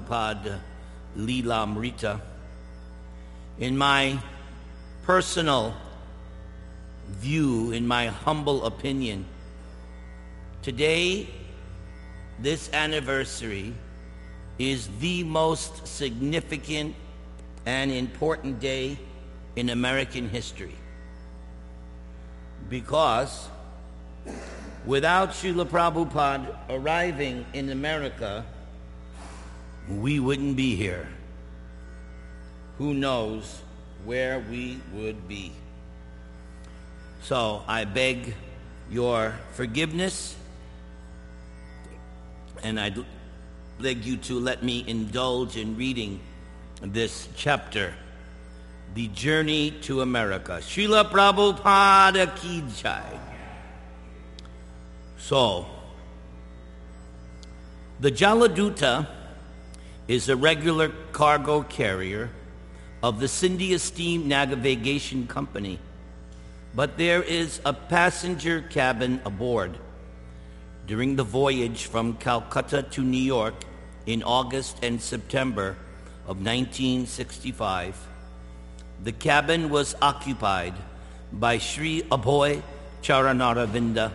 Prabhupada Leela Amrita. In my personal view, in my humble opinion, today, this anniversary, is the most significant and important day in American history. Because without Srila Prabhupada arriving in America, we wouldn't be here. Who knows where we would be? So I beg your forgiveness, and I beg you to let me indulge in reading this chapter, The Journey to America. Srila Prabhupada Ki. So, the Jaladuta is a regular cargo carrier of the Scindia Steam Navigation Company, but there is a passenger cabin aboard. During the voyage from Calcutta to New York in August and September of 1965, the cabin was occupied by Sri Abhay Charanaravinda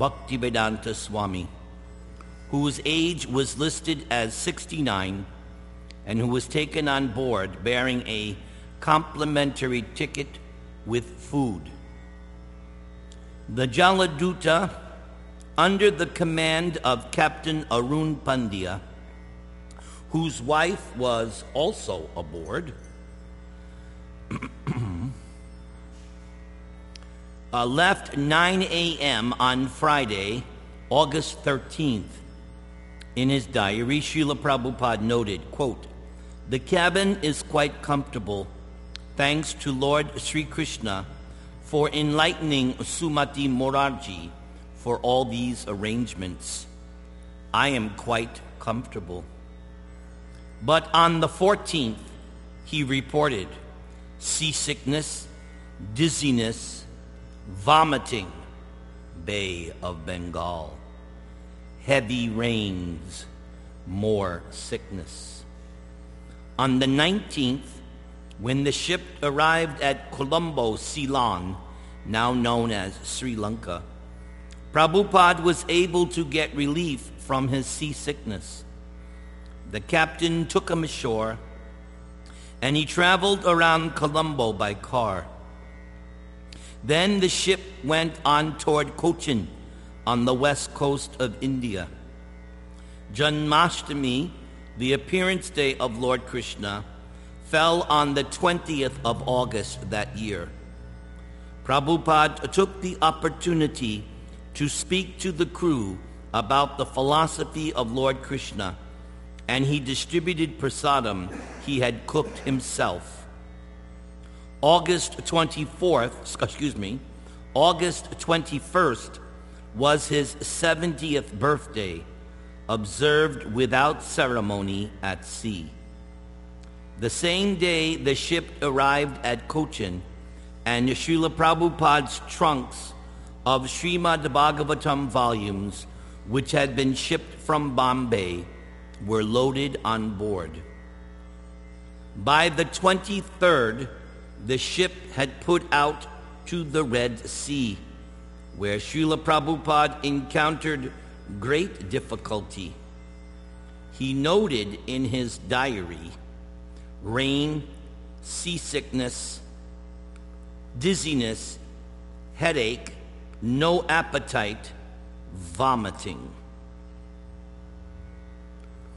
Bhaktivedanta Swami, whose age was listed as 69 and who was taken on board bearing a complimentary ticket with food. The Jaladuta, under the command of Captain Arun Pandya, whose wife was also aboard, uh, left 9 a.m. on Friday, August 13th. In his diary, Srila Prabhupada noted, quote, The cabin is quite comfortable, thanks to Lord Sri Krishna for enlightening Sumati Morarji for all these arrangements. I am quite comfortable. But on the 14th, he reported seasickness, dizziness, vomiting, Bay of Bengal, heavy rains, more sickness. On the 19th, when the ship arrived at Colombo, Ceylon, now known as Sri Lanka, Prabhupada was able to get relief from his seasickness. The captain took him ashore and he traveled around Colombo by car. Then the ship went on toward Cochin on the west coast of India. Janmashtami, the appearance day of Lord Krishna, fell on the 20th of August that year. Prabhupada took the opportunity to speak to the crew about the philosophy of Lord Krishna, and he distributed prasadam he had cooked himself. August 24th, excuse me, August 21st was his 70th birthday, observed without ceremony at sea. The same day the ship arrived at Cochin, and Srila Prabhupada's trunks of Srimad Bhagavatam volumes, which had been shipped from Bombay, were loaded on board. By the 23rd, the ship had put out to the Red Sea, where Srila Prabhupada encountered great difficulty. He noted in his diary rain, seasickness, dizziness, headache, no appetite, vomiting.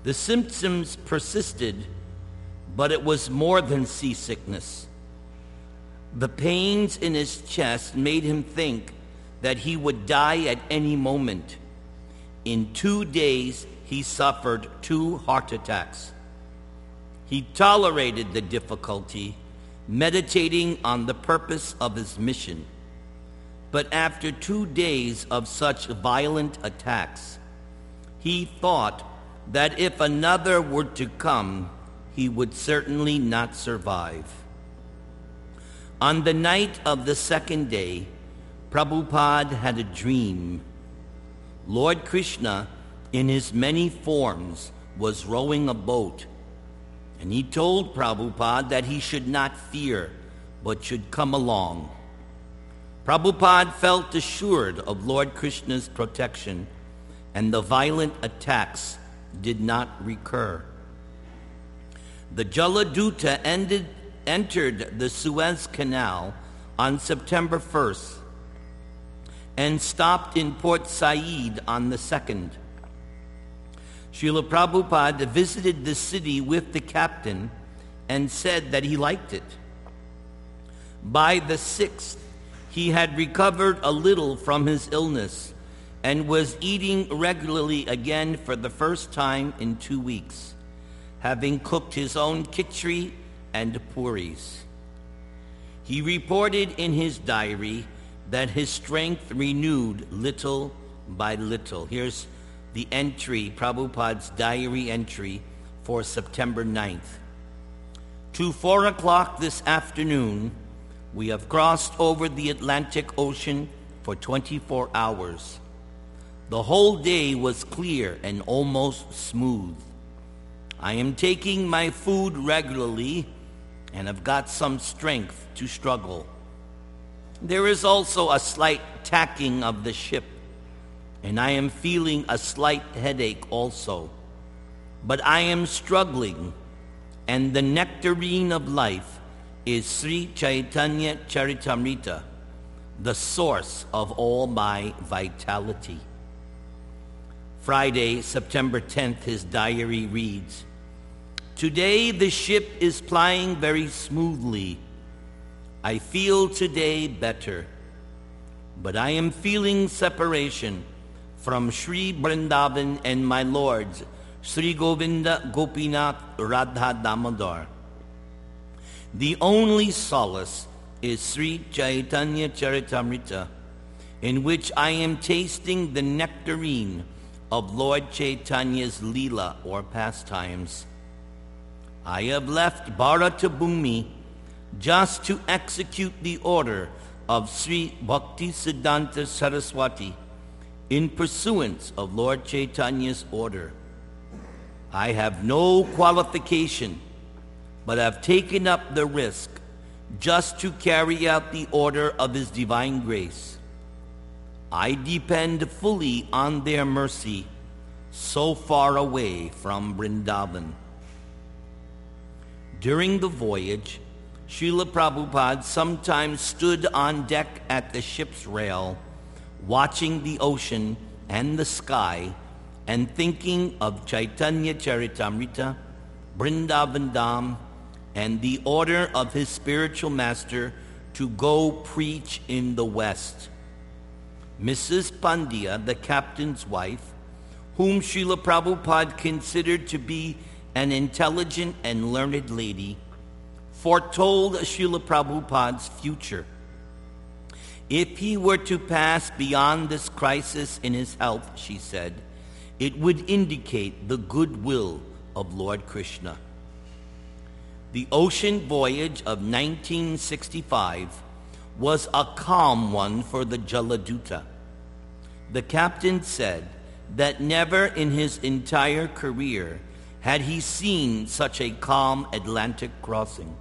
The symptoms persisted, but it was more than seasickness. The pains in his chest made him think that he would die at any moment. In two days, he suffered two heart attacks. He tolerated the difficulty, meditating on the purpose of his mission. But after two days of such violent attacks, he thought that if another were to come, he would certainly not survive. On the night of the second day, Prabhupada had a dream. Lord Krishna, in his many forms, was rowing a boat, and he told Prabhupada that he should not fear, but should come along. Prabhupada felt assured of Lord Krishna's protection, and the violent attacks did not recur. The Jaladuta ended, entered the Suez Canal on September 1st and stopped in Port Said on the 2nd. Srila Prabhupada visited the city with the captain and said that he liked it. By the 6th, he had recovered a little from his illness and was eating regularly again for the first time in two weeks, having cooked his own khichdi and puris. He reported in his diary that his strength renewed little by little. Here's the entry, Prabhupada's diary entry for September 9th. To four o'clock this afternoon, we have crossed over the Atlantic Ocean for 24 hours. The whole day was clear and almost smooth. I am taking my food regularly and have got some strength to struggle. There is also a slight tacking of the ship, and I am feeling a slight headache also. But I am struggling, and the nectarine of life is Sri Chaitanya Charitamrita, the source of all my vitality. Friday, September 10th, his diary reads Today the ship is plying very smoothly. I feel today better, but I am feeling separation from Sri Vrindavan and my lords, Sri Govinda Gopinath Radha Damodar. The only solace is Sri Chaitanya Charitamrita, in which I am tasting the nectarine of Lord Chaitanya's Leela or pastimes. I have left Bharatabhumi just to execute the order of Sri Bhakti Siddhanta Saraswati in pursuance of Lord Chaitanya's order. I have no qualification but have taken up the risk just to carry out the order of His divine grace. I depend fully on their mercy so far away from Vrindavan. During the voyage, Srila Prabhupada sometimes stood on deck at the ship's rail, watching the ocean and the sky and thinking of Chaitanya Charitamrita, Vrindavan Dham, and the order of his spiritual master to go preach in the West. Mrs. Pandya, the captain's wife, whom Srila Prabhupada considered to be an intelligent and learned lady, foretold Srila Prabhupada's future. If he were to pass beyond this crisis in his health, she said, it would indicate the goodwill of Lord Krishna. The ocean voyage of 1965 was a calm one for the Jaladuta. The captain said that never in his entire career had he seen such a calm Atlantic crossing.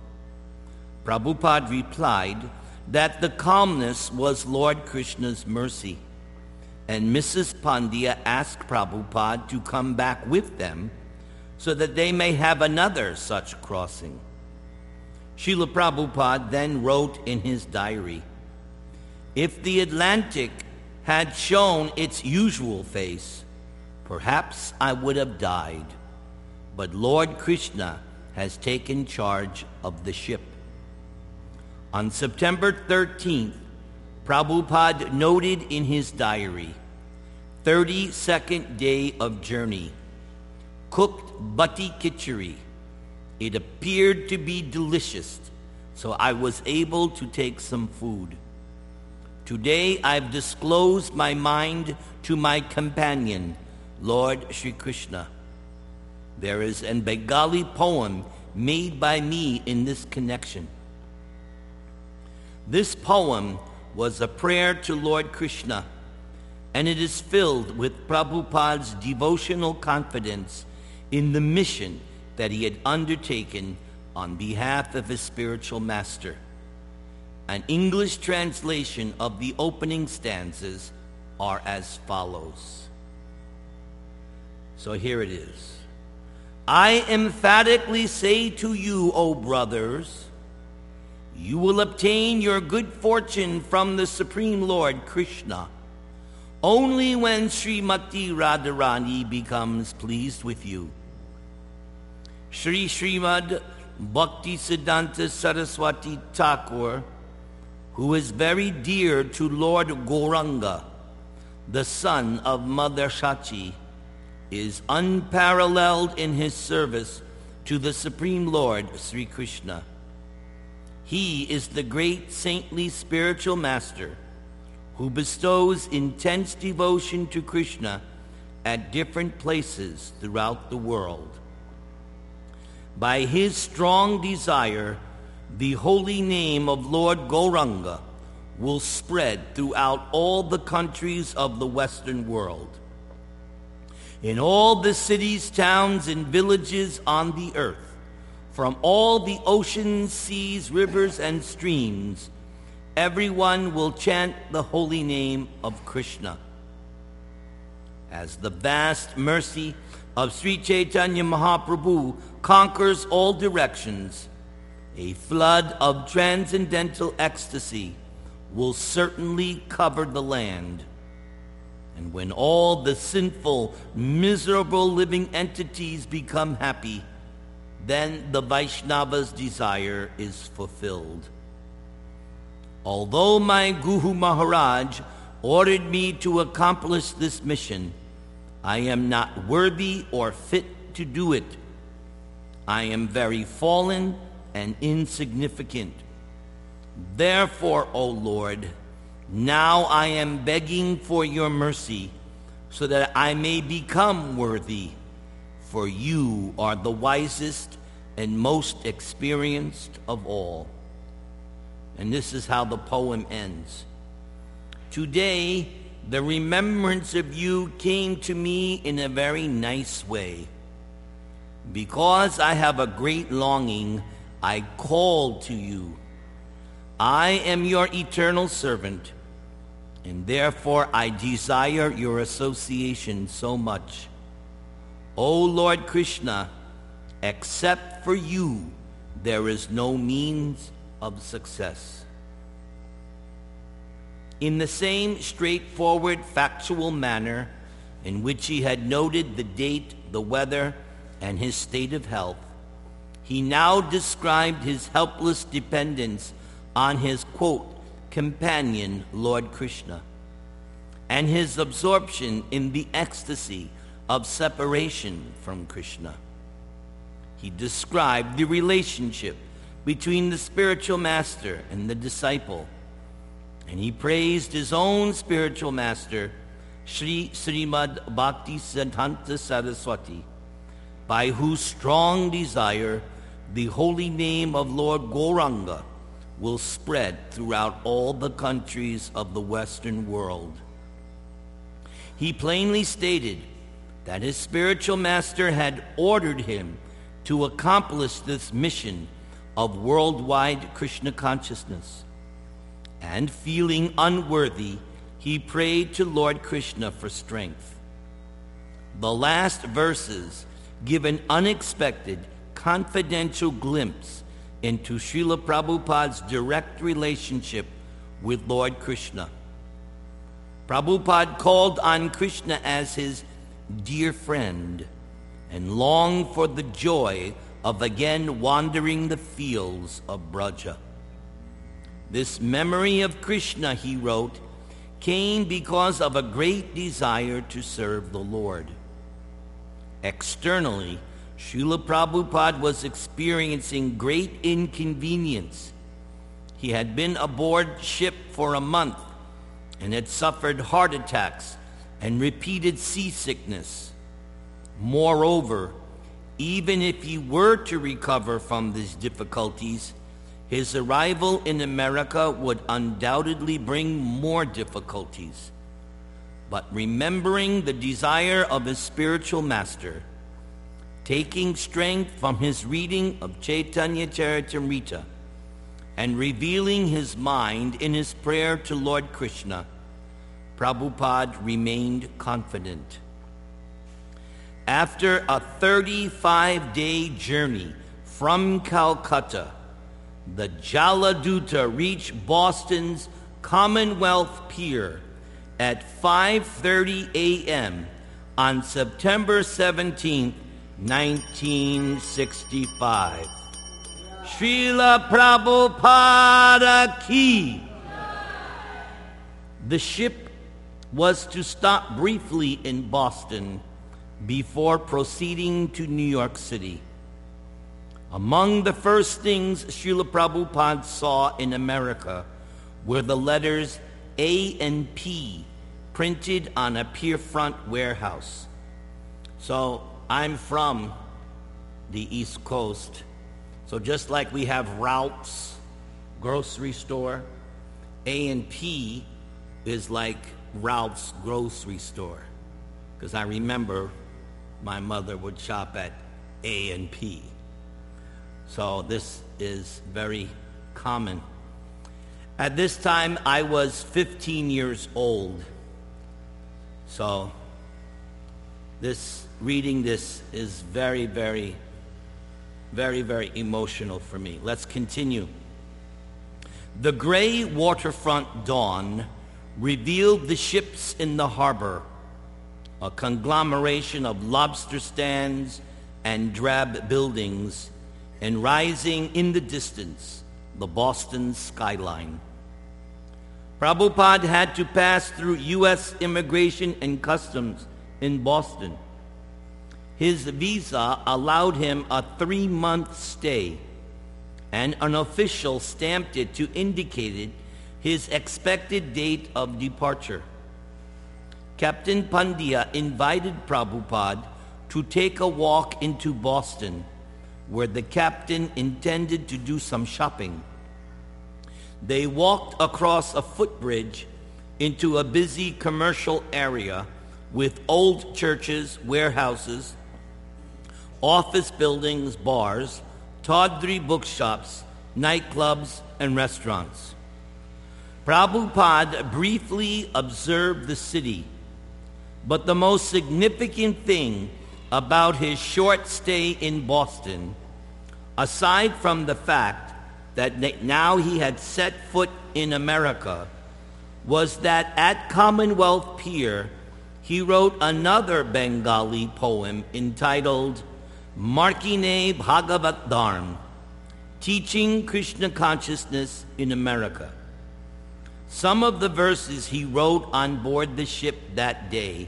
Prabhupada replied that the calmness was Lord Krishna's mercy, and Mrs. Pandya asked Prabhupada to come back with them so that they may have another such crossing. Srila Prabhupada then wrote in his diary, If the Atlantic had shown its usual face, perhaps I would have died. But Lord Krishna has taken charge of the ship. On September 13th, Prabhupada noted in his diary, 32nd day of journey, cooked bati khichdi. It appeared to be delicious, so I was able to take some food. Today I've disclosed my mind to my companion, Lord Sri Krishna. There is an Bengali poem made by me in this connection. This poem was a prayer to Lord Krishna and it is filled with Prabhupada's devotional confidence in the mission that he had undertaken on behalf of his spiritual master. An English translation of the opening stanzas are as follows. So here it is. I emphatically say to you, O brothers, you will obtain your good fortune from the Supreme Lord Krishna only when Srimati Radharani becomes pleased with you. Sri Srimad Bhakti Siddhanta Saraswati Thakur, who is very dear to Lord Gauranga, the son of Mother Shachi, is unparalleled in his service to the Supreme Lord Sri Krishna. He is the great saintly spiritual master who bestows intense devotion to Krishna at different places throughout the world. By his strong desire, the holy name of Lord Gauranga will spread throughout all the countries of the Western world. In all the cities, towns, and villages on the earth, from all the oceans, seas, rivers, and streams, everyone will chant the holy name of Krishna. As the vast mercy of Sri Chaitanya Mahaprabhu conquers all directions, a flood of transcendental ecstasy will certainly cover the land. And when all the sinful, miserable living entities become happy, then the Vaishnava's desire is fulfilled. Although my Guru Maharaj ordered me to accomplish this mission, I am not worthy or fit to do it. I am very fallen and insignificant. Therefore, O Lord, now I am begging for your mercy so that I may become worthy, for you are the wisest and most experienced of all. And this is how the poem ends. Today, the remembrance of you came to me in a very nice way. Because I have a great longing, I called to you. I am your eternal servant, and therefore I desire your association so much. O Lord Krishna, except for you, there is no means of success. In the same straightforward, factual manner in which he had noted the date, the weather, and his state of health, he now described his helpless dependence on his, quote, companion, Lord Krishna, and his absorption in the ecstasy of separation from Krishna. He described the relationship between the spiritual master and the disciple. And he praised his own spiritual master, Sri Srimad Bhakti Siddhanta Saraswati, by whose strong desire the holy name of Lord Gauranga will spread throughout all the countries of the Western world. He plainly stated that his spiritual master had ordered him to accomplish this mission of worldwide Krishna consciousness. And feeling unworthy, he prayed to Lord Krishna for strength. The last verses give an unexpected, confidential glimpse into Srila Prabhupada's direct relationship with Lord Krishna. Prabhupada called on Krishna as his dear friend and long for the joy of again wandering the fields of Braja. This memory of Krishna, he wrote, came because of a great desire to serve the Lord. Externally, Srila Prabhupada was experiencing great inconvenience. He had been aboard ship for a month and had suffered heart attacks and repeated seasickness. Moreover, even if he were to recover from these difficulties, his arrival in America would undoubtedly bring more difficulties. But remembering the desire of his spiritual master, taking strength from his reading of Chaitanya Charitamrita and revealing his mind in his prayer to Lord Krishna, Prabhupada remained confident. After a 35 day journey from Calcutta, the Jaladuta reached Boston's Commonwealth Pier at 5:30 a.m. on September 17, 1965. Srila Prabhupada ki. The ship was to stop briefly in Boston before proceeding to New York City. Among the first things Srila Prabhupada saw in America were the letters A and P printed on a pierfront warehouse. So I'm from the East Coast. So just like we have Ralph's grocery store, A and P is like Ralph's grocery store. Because I remember my mother would shop at A and P. So this is very common. At this time, I was 15 years old. So this reading this is very, very, very, very emotional for me. Let's continue. The gray waterfront dawn revealed the ships in the harbor, a conglomeration of lobster stands and drab buildings and rising in the distance, the Boston skyline. Prabhupada had to pass through U.S. Immigration and Customs in Boston. His visa allowed him a three month stay, and an official stamped it to indicate his expected date of departure. Captain Pandya invited Prabhupada to take a walk into Boston where the captain intended to do some shopping. They walked across a footbridge into a busy commercial area with old churches, warehouses, office buildings, bars, tawdry bookshops, nightclubs, and restaurants. Prabhupada briefly observed the city, but the most significant thing about his short stay in Boston aside from the fact that now he had set foot in America, was that at Commonwealth Pier, he wrote another Bengali poem entitled Markine Bhagavat Dharm, Teaching Krishna Consciousness in America. Some of the verses he wrote on board the ship that day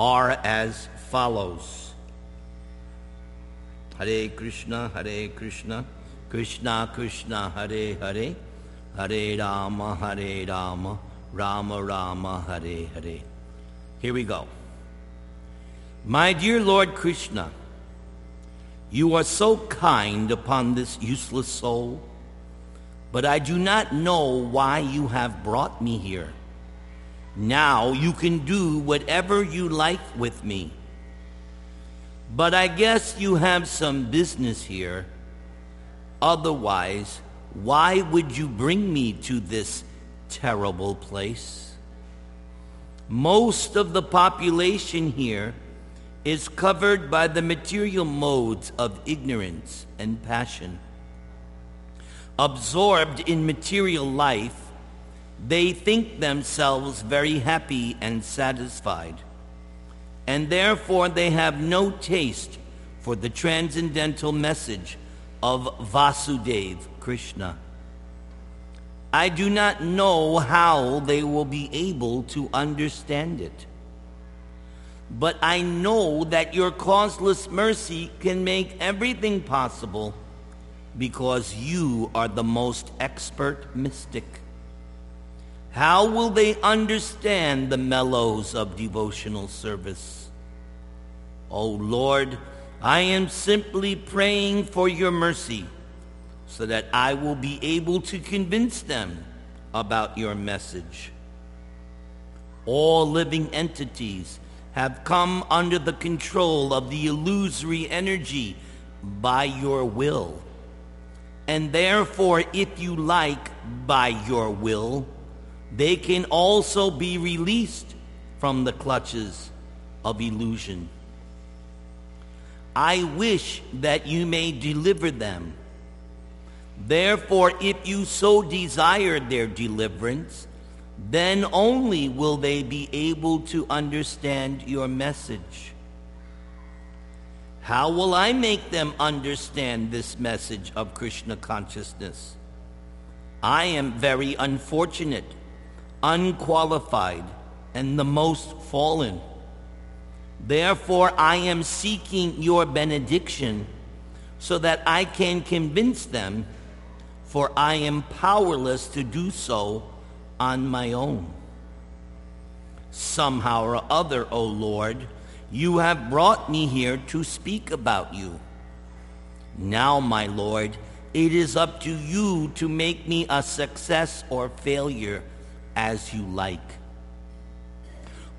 are as follows. Hare Krishna, Hare Krishna, Krishna Krishna, Hare Hare, Hare Rama, Hare Rama, Rama Rama, Hare Hare. Here we go. My dear Lord Krishna, you are so kind upon this useless soul, but I do not know why you have brought me here. Now you can do whatever you like with me. But I guess you have some business here. Otherwise, why would you bring me to this terrible place? Most of the population here is covered by the material modes of ignorance and passion. Absorbed in material life, they think themselves very happy and satisfied and therefore they have no taste for the transcendental message of Vasudev Krishna. I do not know how they will be able to understand it. But I know that your causeless mercy can make everything possible because you are the most expert mystic. How will they understand the mellows of devotional service? O oh Lord, I am simply praying for your mercy so that I will be able to convince them about your message. All living entities have come under the control of the illusory energy by your will. And therefore, if you like, by your will, they can also be released from the clutches of illusion. I wish that you may deliver them. Therefore, if you so desire their deliverance, then only will they be able to understand your message. How will I make them understand this message of Krishna consciousness? I am very unfortunate, unqualified, and the most fallen. Therefore, I am seeking your benediction so that I can convince them, for I am powerless to do so on my own. Somehow or other, O Lord, you have brought me here to speak about you. Now, my Lord, it is up to you to make me a success or failure as you like.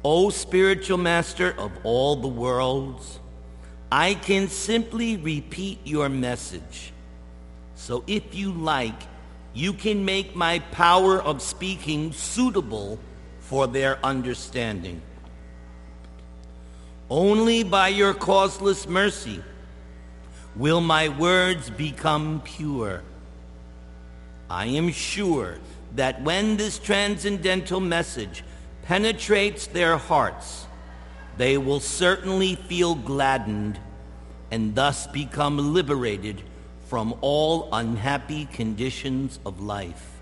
O spiritual master of all the worlds, I can simply repeat your message. So if you like, you can make my power of speaking suitable for their understanding. Only by your causeless mercy will my words become pure. I am sure that when this transcendental message penetrates their hearts, they will certainly feel gladdened and thus become liberated from all unhappy conditions of life.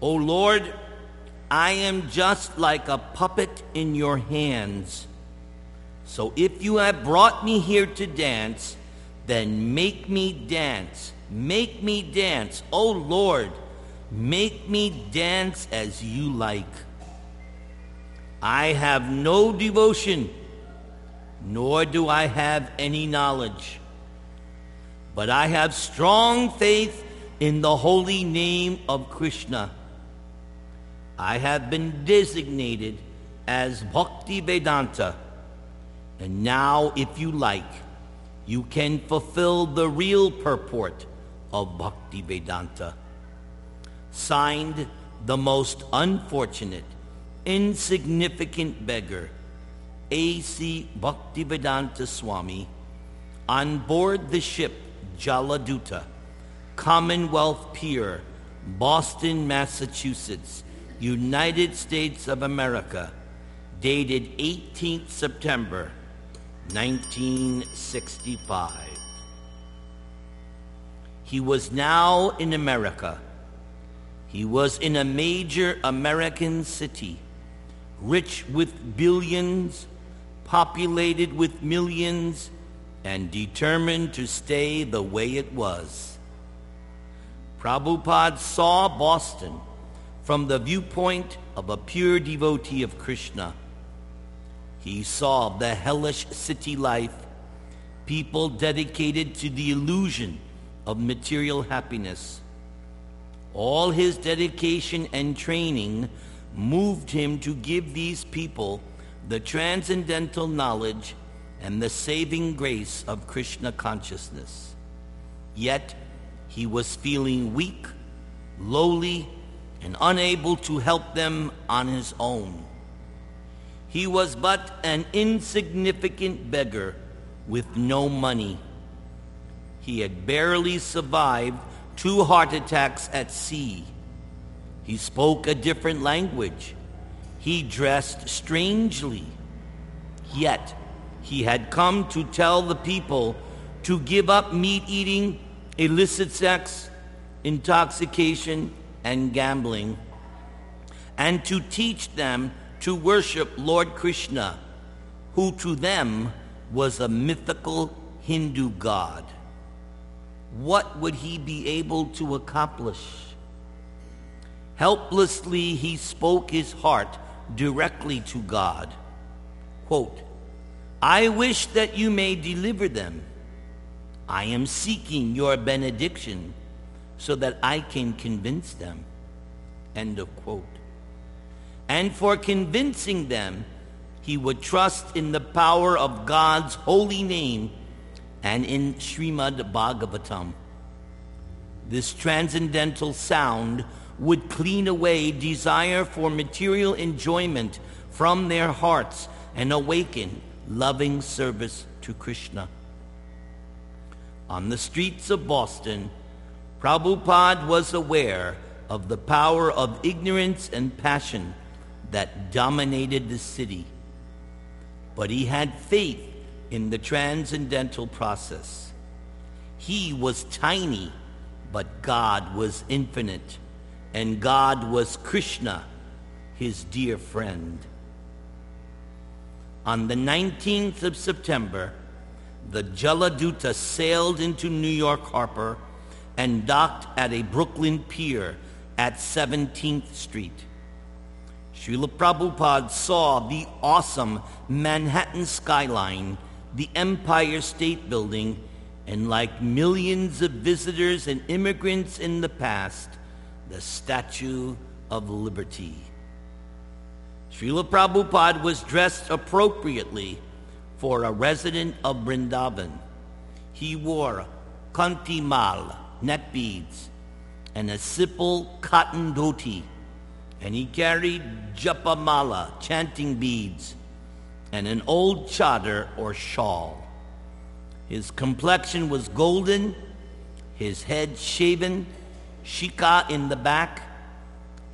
O Lord, I am just like a puppet in your hands. So if you have brought me here to dance, then make me dance. Make me dance. O Lord, make me dance as you like. I have no devotion, nor do I have any knowledge. But I have strong faith in the holy name of Krishna. I have been designated as Bhakti Vedanta. And now, if you like, you can fulfill the real purport of Bhakti Vedanta. Signed, the most unfortunate insignificant beggar, A.C. Bhaktivedanta Swami, on board the ship Jaladuta, Commonwealth Pier, Boston, Massachusetts, United States of America, dated 18th September 1965. He was now in America. He was in a major American city rich with billions, populated with millions, and determined to stay the way it was. Prabhupada saw Boston from the viewpoint of a pure devotee of Krishna. He saw the hellish city life, people dedicated to the illusion of material happiness. All his dedication and training moved him to give these people the transcendental knowledge and the saving grace of Krishna consciousness. Yet he was feeling weak, lowly, and unable to help them on his own. He was but an insignificant beggar with no money. He had barely survived two heart attacks at sea he spoke a different language. He dressed strangely. Yet he had come to tell the people to give up meat eating, illicit sex, intoxication, and gambling, and to teach them to worship Lord Krishna, who to them was a mythical Hindu god. What would he be able to accomplish? Helplessly, he spoke his heart directly to God. Quote, I wish that you may deliver them. I am seeking your benediction so that I can convince them. End of quote. And for convincing them, he would trust in the power of God's holy name and in Srimad Bhagavatam. This transcendental sound would clean away desire for material enjoyment from their hearts and awaken loving service to Krishna. On the streets of Boston, Prabhupada was aware of the power of ignorance and passion that dominated the city. But he had faith in the transcendental process. He was tiny, but God was infinite, and God was Krishna, his dear friend. On the 19th of September, the Jaladuta sailed into New York Harbor and docked at a Brooklyn pier at 17th Street. Srila Prabhupada saw the awesome Manhattan skyline, the Empire State Building, and like millions of visitors and immigrants in the past, the Statue of Liberty. Srila Prabhupada was dressed appropriately for a resident of Vrindavan. He wore kanti mal, net beads, and a simple cotton dhoti, and he carried japamala, chanting beads, and an old chadar or shawl. His complexion was golden, his head shaven, shika in the back,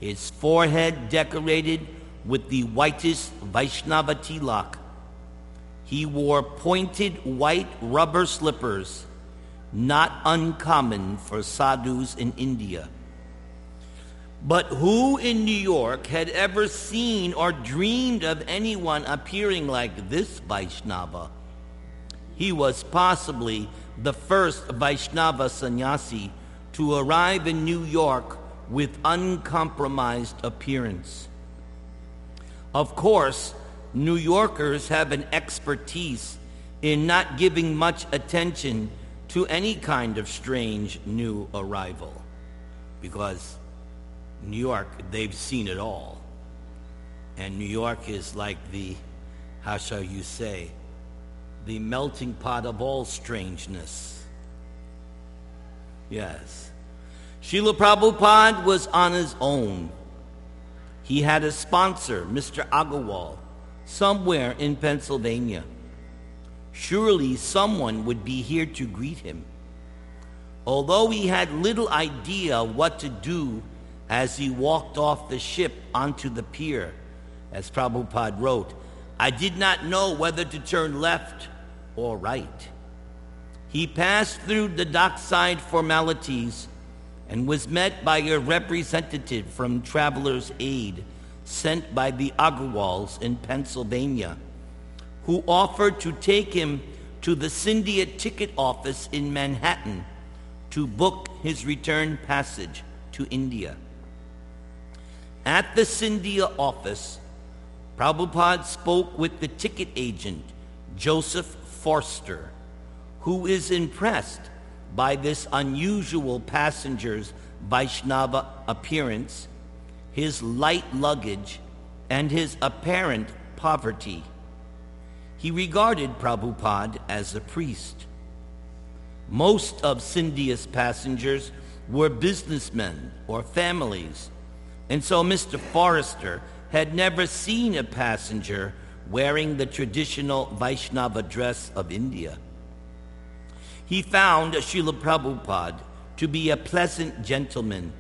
his forehead decorated with the whitest Vaishnava tilak. He wore pointed white rubber slippers, not uncommon for sadhus in India. But who in New York had ever seen or dreamed of anyone appearing like this Vaishnava? He was possibly the first Vaishnava sannyasi to arrive in New York with uncompromised appearance. Of course, New Yorkers have an expertise in not giving much attention to any kind of strange new arrival because New York, they've seen it all. And New York is like the, how shall you say, the melting pot of all strangeness. Yes. Srila Prabhupada was on his own he had a sponsor, Mr. Agarwal, somewhere in Pennsylvania. Surely someone would be here to greet him. Although he had little idea what to do as he walked off the ship onto the pier, as Prabhupada wrote, I did not know whether to turn left or right. He passed through the dockside formalities and was met by a representative from Traveler's Aid sent by the Agarwals in Pennsylvania, who offered to take him to the Scindia ticket office in Manhattan to book his return passage to India. At the Scindia office, Prabhupada spoke with the ticket agent, Joseph Forster, who is impressed by this unusual passenger's Vaishnava appearance, his light luggage, and his apparent poverty. He regarded Prabhupada as a priest. Most of Scindia's passengers were businessmen or families, and so Mr. Forster had never seen a passenger wearing the traditional Vaishnava dress of India. He found Srila Prabhupada to be a pleasant gentleman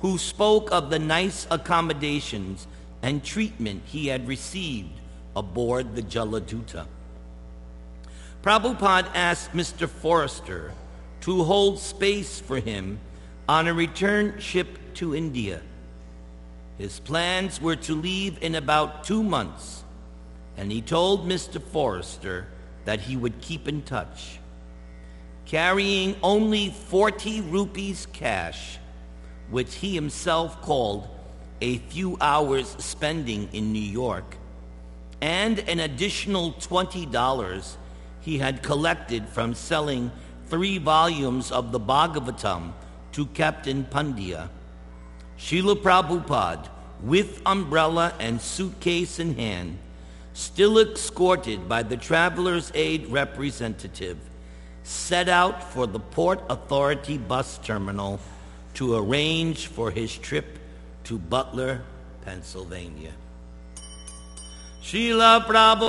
who spoke of the nice accommodations and treatment he had received aboard the Jaladuta. Prabhupada asked Mr. Forster to hold space for him on a return ship to India. His plans were to leave in about two months, and he told Mr. Forster that he would keep in touch carrying only 40 rupees cash, which he himself called a few hours spending in New York, and an additional $20 he had collected from selling three volumes of the Bhagavatam to Captain Pandya. Srila Prabhupada, with umbrella and suitcase in hand, still escorted by the traveler's aid representative, set out for the Port Authority bus terminal to arrange for his trip to Butler, Pennsylvania. Srila Prabhu